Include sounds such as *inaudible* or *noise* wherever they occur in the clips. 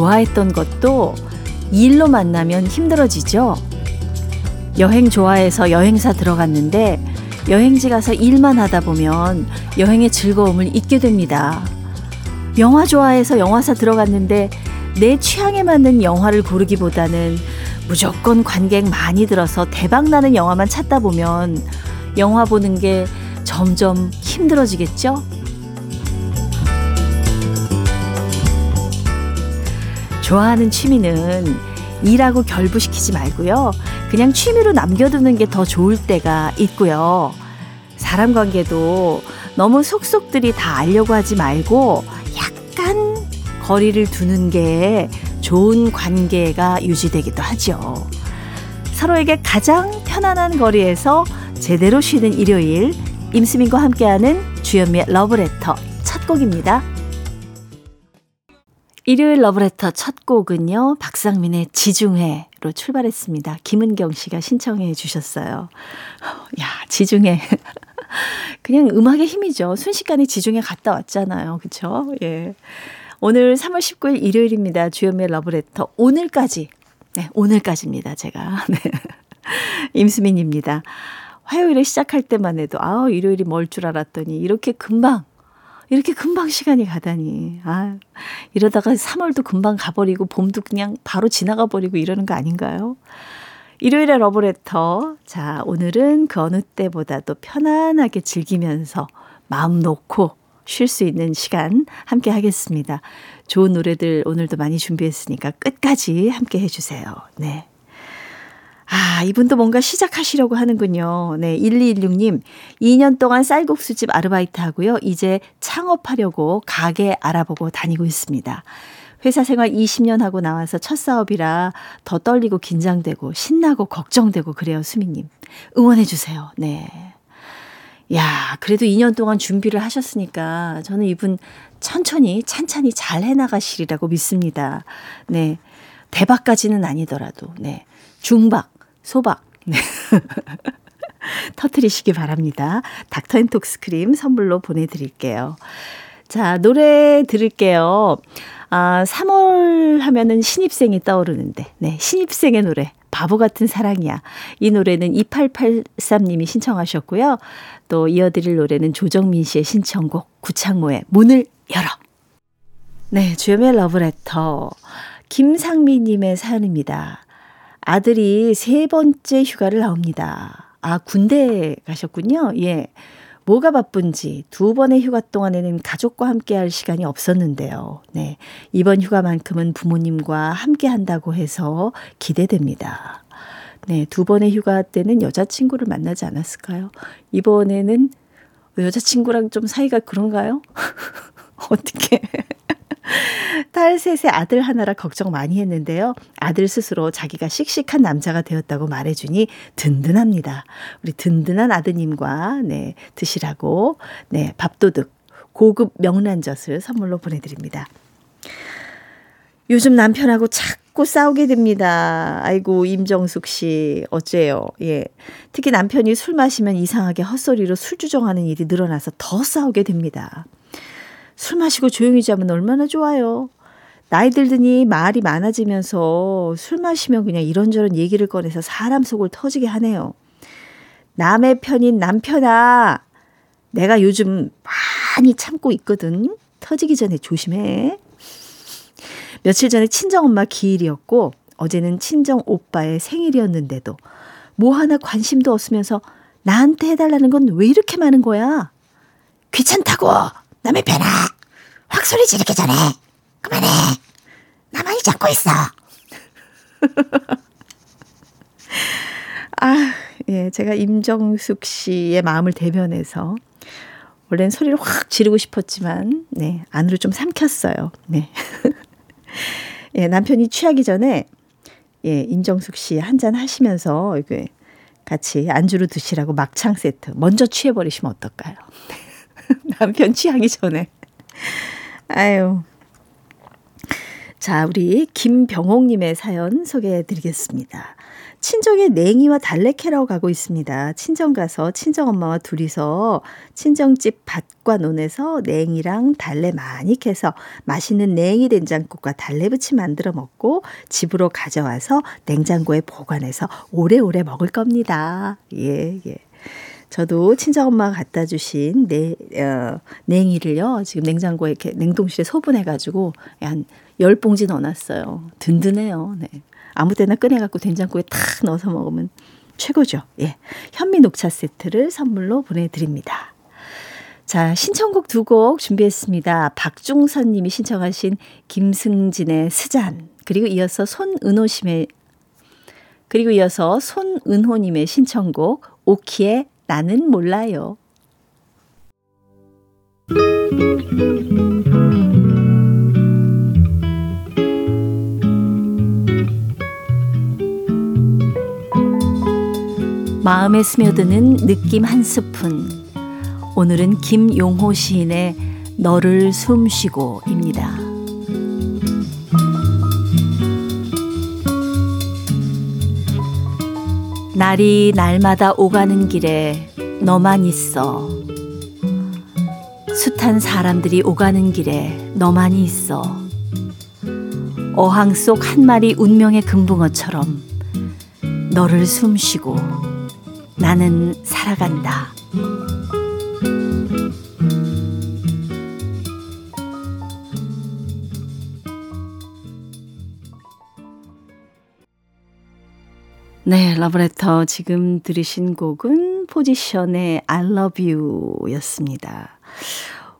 좋아했던 것도 일로 만나면 힘들어지죠. 여행 좋아해서 여행사 들어갔는데 여행지 가서 일만 하다 보면 여행의 즐거움을 잊게 됩니다. 영화 좋아해서 영화사 들어갔는데 내 취향에 맞는 영화를 고르기보다는 무조건 관객 많이 들어서 대박나는 영화만 찾다 보면 영화 보는 게 점점 힘들어지겠죠? 좋아하는 취미는 일하고 결부시키지 말고요. 그냥 취미로 남겨두는 게 더 좋을 때가 있고요. 사람 관계도 너무 속속들이 다 알려고 하지 말고 약간 거리를 두는 게 좋은 관계가 유지되기도 하죠. 서로에게 가장 편안한 거리에서 제대로 쉬는 일요일 임수민과 함께하는 주현미의 러브레터 첫 곡입니다. 일요일 러브레터 첫 곡은요, 박상민의 지중해로 출발했습니다. 김은경 씨가 신청해 주셨어요. 야, 지중해. *laughs* 그냥 음악의 힘이죠. 순식간에 지중해 갔다 왔잖아요. 그쵸? 예. 오늘 3월 19일 일요일입니다. 주현미의 러브레터. 오늘까지. 네, 오늘까지입니다. 제가. *laughs* 네. 임수민입니다. 화요일에 시작할 때만 해도, 아 일요일이 멀 줄 알았더니, 이렇게 금방 이렇게 금방 시간이 가다니. 아, 이러다가 3월도 금방 가버리고 봄도 그냥 바로 지나가 버리고 이러는 거 아닌가요? 일요일에 러브레터. 자, 오늘은 그 어느 때보다도 편안하게 즐기면서 마음 놓고 쉴 수 있는 시간 함께 하겠습니다. 좋은 노래들 오늘도 많이 준비했으니까 끝까지 함께 해주세요. 네. 아, 이분도 뭔가 시작하시려고 하는군요. 네, 1216님. 2년 동안 쌀국수집 아르바이트 하고요. 이제 창업하려고 가게 알아보고 다니고 있습니다. 회사 생활 20년 하고 나와서 첫 사업이라 더 떨리고 긴장되고 신나고 걱정되고 그래요, 수미님. 응원해주세요. 네. 야, 그래도 2년 동안 준비를 하셨으니까 저는 이분 천천히, 찬찬히 잘 해나가시리라고 믿습니다. 네. 대박까지는 아니더라도, 네. 중박, 소박. 네. *laughs* 터트리시기 바랍니다. 닥터앤톡스 크림 선물로 보내드릴게요. 자, 노래 들을게요. 아, 3월 하면은 신입생이 떠오르는데, 네, 신입생의 노래. 바보 같은 사랑이야. 이 노래는 2883님이 신청하셨고요. 또 이어드릴 노래는 조정민 씨의 신청곡 구창모의 문을 열어. 네, 주연의 러브레터. 김상미님의 사연입니다. 아들이 세 번째 휴가를 나옵니다. 아, 군대 가셨군요. 예. 뭐가 바쁜지 두 번의 휴가 동안에는 가족과 함께 할 시간이 없었는데요. 네. 이번 휴가만큼은 부모님과 함께 한다고 해서 기대됩니다. 네. 두 번의 휴가 때는 여자친구를 만나지 않았을까요? 이번에는 여자친구랑 좀 사이가 그런가요? *laughs* 어떻게. 딸 셋의 아들 하나라 걱정 많이 했는데요. 아들 스스로 자기가 씩씩한 남자가 되었다고 말해주니 든든합니다. 우리 든든한 아드님과 네 드시라고 네 밥도둑 고급 명란젓을 선물로 보내드립니다. 요즘 남편하고 자꾸 싸우게 됩니다. 아이고, 임정숙 씨, 어째요? 예. 특히 남편이 술 마시면 이상하게 헛소리로 술 주정하는 일이 늘어나서 더 싸우게 됩니다. 술 마시고 조용히 자면 얼마나 좋아요. 나이 들더니 말이 많아지면서 술 마시면 그냥 이런저런 얘기를 꺼내서 사람 속을 터지게 하네요. 남의 편인 남편아, 내가 요즘 많이 참고 있거든. 터지기 전에 조심해. 며칠 전에 친정엄마 기일이었고, 어제는 친정 오빠의 생일이었는데도, 뭐 하나 관심도 없으면서 나한테 해달라는 건 왜 이렇게 많은 거야? 귀찮다고! 남의 편아. 확 소리 지르기 전에 그만해. 나만이 잡고 있어. *laughs* 아, 예, 제가 임정숙 씨의 마음을 대변해서 원래는 소리를 확 지르고 싶었지만, 네, 안으로 좀 삼켰어요. 네. *laughs* 예, 남편이 취하기 전에, 예, 임정숙 씨 한 잔 하시면서, 이게 같이 안주로 드시라고 막창 세트 먼저 취해 버리시면 어떨까요? *laughs* 남편 취하기 전에. 아유. 자, 우리 김병옥님의 사연 소개해 드리겠습니다. 친정에 냉이와 달래 캐러 가고 있습니다. 친정 가서 친정 엄마와 둘이서 친정집 밭과 논에서 냉이랑 달래 많이 캐서 맛있는 냉이 된장국과 달래부치 만들어 먹고 집으로 가져와서 냉장고에 보관해서 오래오래 먹을 겁니다. 예, 예. 저도 친정엄마가 갖다 주신 내, 어, 냉이를요, 지금 냉장고에 이렇게 냉동실에 소분해가지고 한 10봉지 넣어놨어요. 든든해요. 네. 아무 때나 꺼내갖고 된장국에 탁 넣어서 먹으면 최고죠. 예. 현미 녹차 세트를 선물로 보내드립니다. 자, 신청곡 두 곡 준비했습니다. 박중선 님이 신청하신 김승진의 스잔, 그리고 이어서 손은호 씨의 그리고 이어서 손은호 님의 신청곡 오키의 나는 몰라요. 마음에 스며드는 느낌 한 스푼. 오늘은 김용호 시인의 너를 숨쉬고입니다. 날이 날마다 오가는 길에 너만 있어. 숱한 사람들이 오가는 길에 너만이 있어. 어항 속 한 마리 운명의 금붕어처럼 너를 숨쉬고 나는 살아간다. 네, 러브레터 지금 들으신 곡은 포지션의 I love you 였습니다.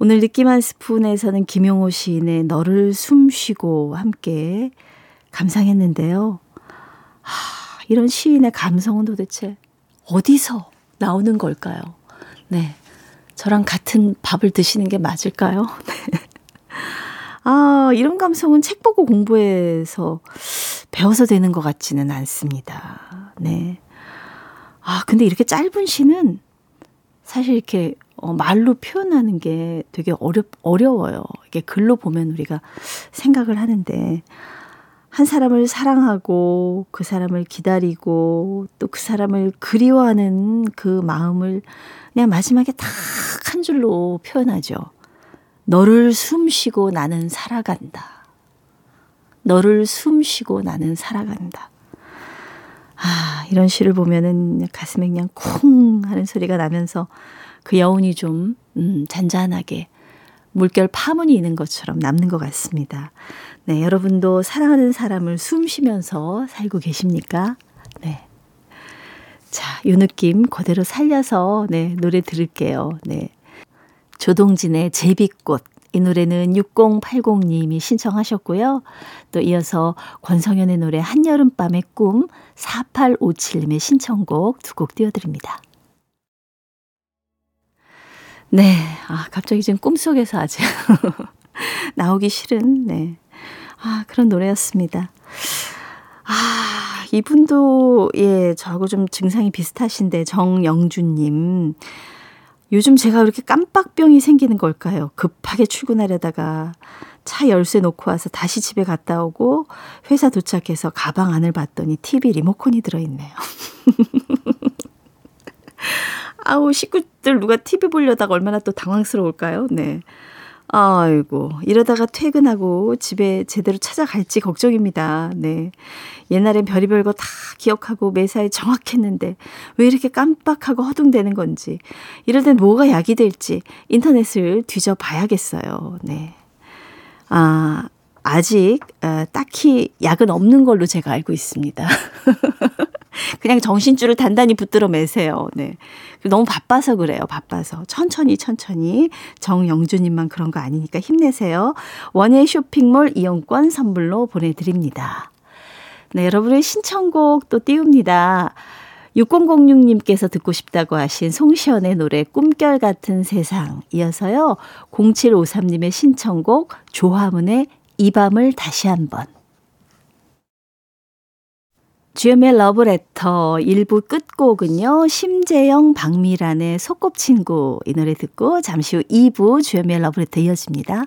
오늘 느낌 한 스푼에서는 김용호 시인의 너를 숨쉬고 함께 감상했는데요. 하, 이런 시인의 감성은 도대체 어디서 나오는 걸까요? 네. 저랑 같은 밥을 드시는 게 맞을까요? *laughs* 네. 아, 이런 감성은 책 보고 공부해서 배워서 되는 것 같지는 않습니다. 네. 아, 근데 이렇게 짧은 시는 사실 이렇게 어, 말로 표현하는 게 되게 어렵, 어려워요. 이게 글로 보면 우리가 생각을 하는데, 한 사람을 사랑하고 그 사람을 기다리고 또 그 사람을 그리워하는 그 마음을 그냥 마지막에 딱 한 줄로 표현하죠. 너를 숨 쉬고 나는 살아간다. 너를 숨 쉬고 나는 살아간다. 아, 이런 시를 보면은 가슴에 그냥 쿵 하는 소리가 나면서 그 여운이 좀, 음, 잔잔하게 물결 파문이 있는 것처럼 남는 것 같습니다. 네, 여러분도 사랑하는 사람을 숨 쉬면서 살고 계십니까? 네. 자, 요 느낌 그대로 살려서 네, 노래 들을게요. 네. 조동진의 제비꽃. 이 노래는 6080님이 신청하셨고요. 또 이어서 권성현의 노래 한여름밤의 꿈 4857님의 신청곡 두 곡 띄워드립니다. 네. 아, 갑자기 지금 꿈속에서 아직 *laughs* 나오기 싫은, 네. 아, 그런 노래였습니다. 아, 이분도, 예, 저하고 좀 증상이 비슷하신데, 정영준님. 요즘 제가 이렇게 깜빡병이 생기는 걸까요? 급하게 출근하려다가 차 열쇠 놓고 와서 다시 집에 갔다 오고 회사 도착해서 가방 안을 봤더니 TV 리모컨이 들어있네요. *laughs* 아우, 식구들 누가 TV 보려다가 얼마나 또 당황스러울까요? 네. 아이고, 이러다가 퇴근하고 집에 제대로 찾아갈지 걱정입니다. 네. 옛날엔 별의별 거 다 기억하고 매사에 정확했는데 왜 이렇게 깜빡하고 허둥대는 건지, 이럴 땐 뭐가 약이 될지 인터넷을 뒤져 봐야겠어요. 네. 아, 아직 어, 딱히 약은 없는 걸로 제가 알고 있습니다. *laughs* 그냥 정신줄을 단단히 붙들어 매세요. 네. 너무 바빠서 그래요. 바빠서. 천천히 천천히. 정영주님만 그런 거 아니니까 힘내세요. 원예 쇼핑몰 이용권 선물로 보내드립니다. 네, 여러분의 신청곡 또 띄웁니다. 6006님께서 듣고 싶다고 하신 송시연의 노래 꿈결 같은 세상 이어서요. 0753님의 신청곡 조화문의 이 밤을 다시 한번 주연의 러브레터 1부 끝곡은요. 심재영 박미란의 소꿉친구 이 노래 듣고 잠시 후 2부 주연의 러브레터 이어집니다.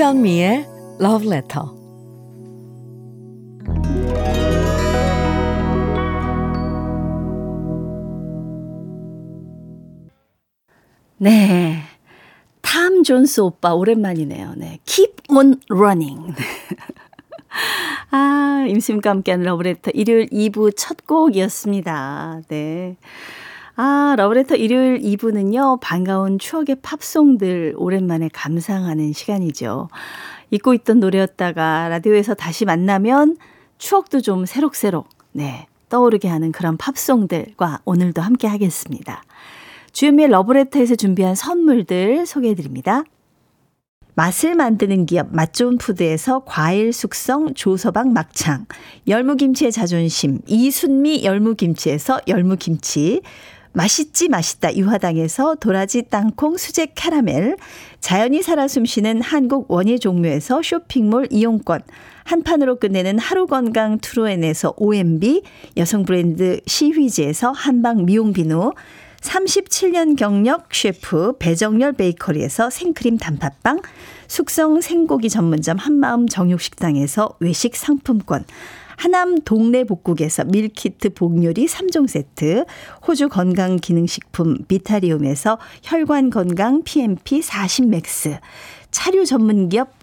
주현미의 Love Letter. 네. 탐 존스 오빠 오랜만이네요. 네. Keep on running. *laughs* 아, 임심과 함께하는 러브레터 일요일 2부 첫 곡이었습니다. 네. 아, 러브레터 일요일 2부는요, 반가운 추억의 팝송들 오랜만에 감상하는 시간이죠. 잊고 있던 노래였다가 라디오에서 다시 만나면 추억도 좀 새록새록, 네, 떠오르게 하는 그런 팝송들과 오늘도 함께 하겠습니다. 주현미의 러브레터에서 준비한 선물들 소개해 드립니다. 맛을 만드는 기업 맛좋은 푸드에서 과일 숙성 조서방 막창, 열무김치의 자존심 이순미 열무김치에서 열무김치, 맛있지 맛있다 유화당에서 도라지 땅콩 수제 캐러멜, 자연이 살아 숨쉬는 한국 원예 종묘에서 쇼핑몰 이용권, 한 판으로 끝내는 하루 건강 트루엔에서 OMB, 여성 브랜드 시휘즈에서 한방 미용 비누, 37년 경력 셰프 배정열 베이커리에서 생크림 단팥빵, 숙성 생고기 전문점 한마음 정육식당에서 외식 상품권, 하남 동네 복국에서 밀키트 복요리 3종 세트, 호주 건강기능식품 비타리움에서 혈관 건강 PMP 40 맥스, 차류 전문기업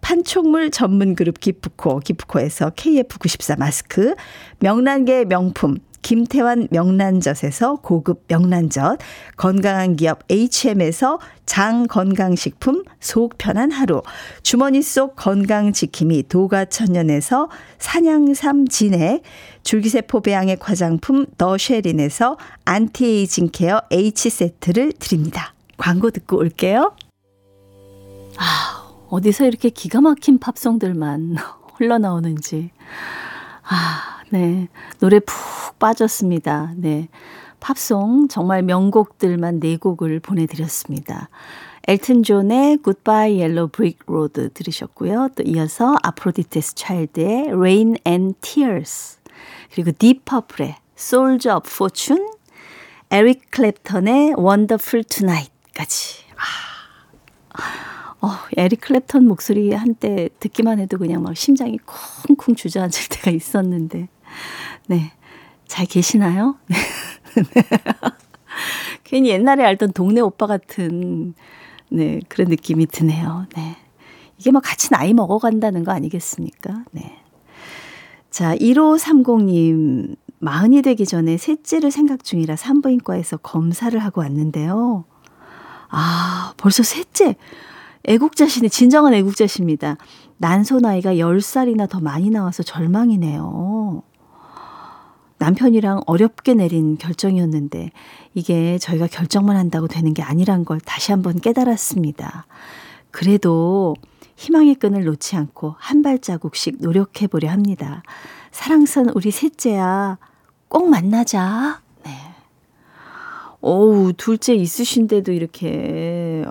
판촉물 전문 그룹 기프코, 기프코에서 KF94 마스크, 명란계 명품, 김태환 명란젓에서 고급 명란젓, 건강한 기업 HM에서 장 건강식품 속 편한 하루, 주머니 속 건강지킴이 도가천년에서 산양삼 진액, 줄기세포 배양액 화장품 더 쉐린에서 안티에이징 케어 H세트를 드립니다. 광고 듣고 올게요. 아, 어디서 이렇게 기가 막힌 팝송들만 *laughs* 흘러나오는지. 아, 네. 노래 푹 빠졌습니다. 네. 팝송 정말 명곡들만 네 곡을 보내드렸습니다. 엘튼 존의 Goodbye Yellow Brick Road 들으셨고요. 또 이어서 아프로디테스 차일드의 Rain and Tears 그리고 딥퍼플의 Soldier of Fortune 에릭 클랩턴의 Wonderful Tonight까지 아. 어, 에릭 클랩턴 목소리 한때 듣기만 해도 그냥 막 심장이 쿵쿵 주저앉을 *laughs* 때가 있었는데, 네. 잘 계시나요? *laughs* 네. *laughs* 괜히 옛날에 알던 동네 오빠 같은, 네, 그런 느낌이 드네요. 네. 이게 뭐 같이 나이 먹어간다는 거 아니겠습니까? 네. 자, 1530님, 마흔이 되기 전에 셋째를 생각 중이라 산부인과에서 검사를 하고 왔는데요. 아, 벌써 셋째. 애국자시네. 진정한 애국자십니다. 난소 나이가 10살이나 더 많이 나와서 절망이네요. 남편이랑 어렵게 내린 결정이었는데 이게 저희가 결정만 한다고 되는 게 아니란 걸 다시 한번 깨달았습니다. 그래도 희망의 끈을 놓지 않고 한 발자국씩 노력해 보려 합니다. 사랑선 우리 셋째야 꼭 만나자. 네. 어우, 둘째 있으신데도 이렇게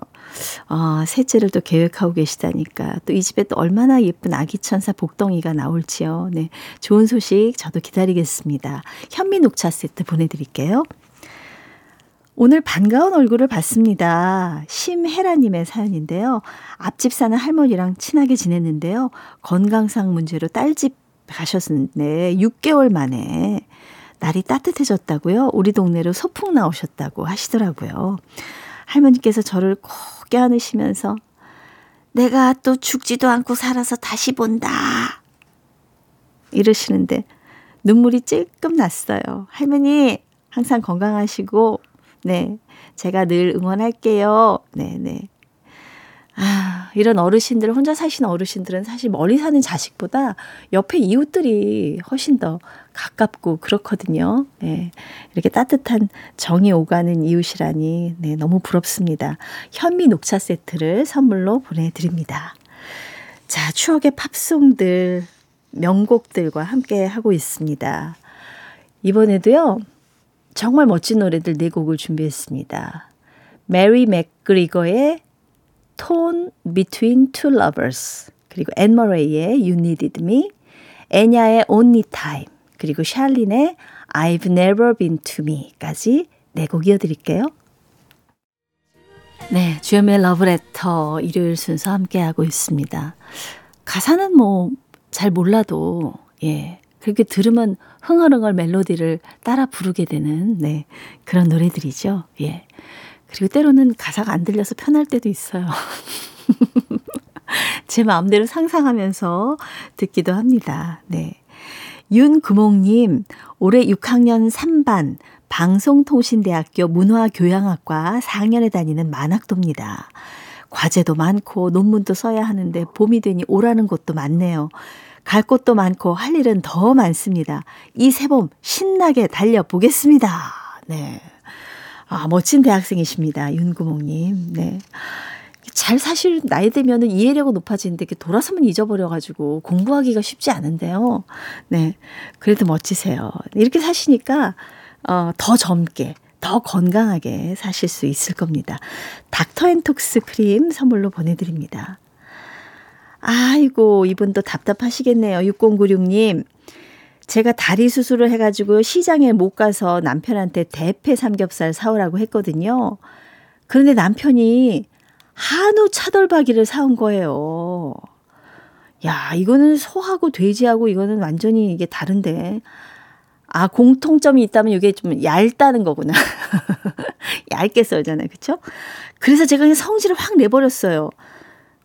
아, 셋째를 또 계획하고 계시다니까. 또 이 집에 또 얼마나 예쁜 아기 천사 복덩이가 나올지요. 네. 좋은 소식 저도 기다리겠습니다. 현미 녹차 세트 보내드릴게요. 오늘 반가운 얼굴을 봤습니다. 심혜라님의 사연인데요. 앞집 사는 할머니랑 친하게 지냈는데요. 건강상 문제로 딸집 가셨는데 6개월 만에 날이 따뜻해졌다고요. 우리 동네로 소풍 나오셨다고 하시더라고요. 할머니께서 저를 꼭 껴안으시면서 내가 또 죽지도 않고 살아서 다시 본다. 이러시는데 눈물이 찔끔 났어요. 할머니 항상 건강하시고 네 제가 늘 응원할게요. 네네 네. 아, 이런 어르신들, 혼자 사시는 어르신들은 사실 멀리 사는 자식보다 옆에 이웃들이 훨씬 더 가깝고 그렇거든요. 네, 이렇게 따뜻한 정이 오가는 이웃이라니, 네, 너무 부럽습니다. 현미 녹차 세트를 선물로 보내드립니다. 자, 추억의 팝송들 명곡들과 함께 하고 있습니다. 이번에도요, 정말 멋진 노래들 네 곡을 준비했습니다. 메리 맥그리거의 Torn Between Two Lovers, 그리고 앤 머레이의 You Needed Me, 엔야의 Only Time, 그리고 샬린의 I've Never Been To Me까지 네 곡 이어드릴게요. 네, 주연의 러브레터 일요일 순서 함께하고 있습니다. 가사는 뭐 잘 몰라도 예 그렇게 들으면 흥얼흥얼 멜로디를 따라 부르게 되는 네 그런 노래들이죠. 예 그리고 때로는 가사가 안 들려서 편할 때도 있어요. *laughs* 제 마음대로 상상하면서 듣기도 합니다. 네. 윤구몽님, 올해 6학년 3반 방송통신대학교 문화교양학과 4학년에 다니는 만학도입니다. 과제도 많고 논문도 써야 하는데 봄이 되니 오라는 곳도 많네요. 갈 곳도 많고 할 일은 더 많습니다. 이 새봄 신나게 달려보겠습니다. 네. 아, 멋진 대학생이십니다. 윤구몽님. 네. 잘 사실 나이 들면은 이해력은 높아지는데 이렇게 돌아서면 잊어버려가지고 공부하기가 쉽지 않은데요. 네. 그래도 멋지세요. 이렇게 사시니까, 어, 더 젊게, 더 건강하게 사실 수 있을 겁니다. 닥터 앤 톡스 크림 선물로 보내드립니다. 아이고, 이분도 답답하시겠네요. 6096님. 제가 다리 수술을 해가지고 시장에 못 가서 남편한테 대패 삼겹살 사오라고 했거든요. 그런데 남편이 한우 차돌박이를 사온 거예요. 야, 이거는 소하고 돼지하고 이거는 완전히 이게 다른데. 아, 공통점이 있다면 이게 좀 얇다는 거구나. *laughs* 얇게 썰잖아요. 그쵸? 그래서 제가 그냥 성질을 확 내버렸어요.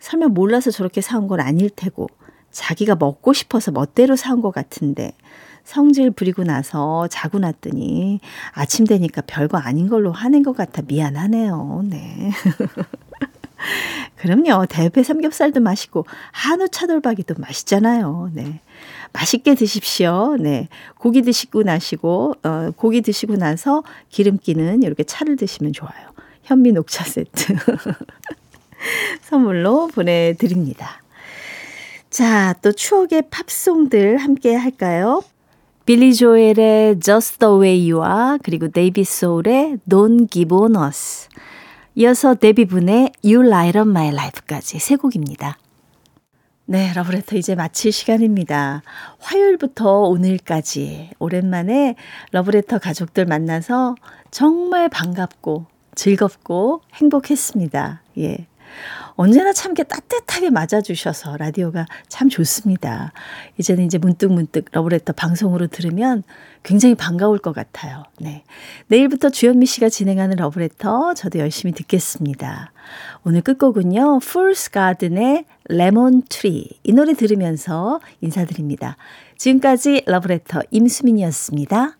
설마 몰라서 저렇게 사온 건 아닐 테고. 자기가 먹고 싶어서 멋대로 사온 것 같은데. 성질 부리고 나서 자고 났더니 아침 되니까 별거 아닌 걸로 화낸 것 같아 미안하네요. 네. *laughs* 그럼요. 대패 삼겹살도 맛있고 한우 차돌박이도 맛있잖아요. 네. 맛있게 드십시오. 네. 고기 드시고 나시고 어 고기 드시고 나서 기름기는 이렇게 차를 드시면 좋아요. 현미 녹차 세트 *laughs* 선물로 보내 드립니다. 자, 또 추억의 팝송들 함께 할까요? 빌리 조엘의 Just the Way You와 그리고 데이비드 소울의 Don't Give Up On Us 이어서 데비 분의 You Light Up My Life까지 세 곡입니다. 네, 러브레터 이제 마칠 시간입니다. 화요일부터 오늘까지 오랜만에 러브레터 가족들 만나서 정말 반갑고 즐겁고 행복했습니다. 예. 언제나 참 이렇게 따뜻하게 맞아주셔서 라디오가 참 좋습니다. 이제는 이제 문득문득 러브레터 방송으로 들으면 굉장히 반가울 것 같아요. 네. 내일부터 주현미 씨가 진행하는 러브레터 저도 열심히 듣겠습니다. 오늘 끝곡은요. 풀스 가든의 Lemon Tree 이 노래 들으면서 인사드립니다. 지금까지 러브레터 임수민이었습니다.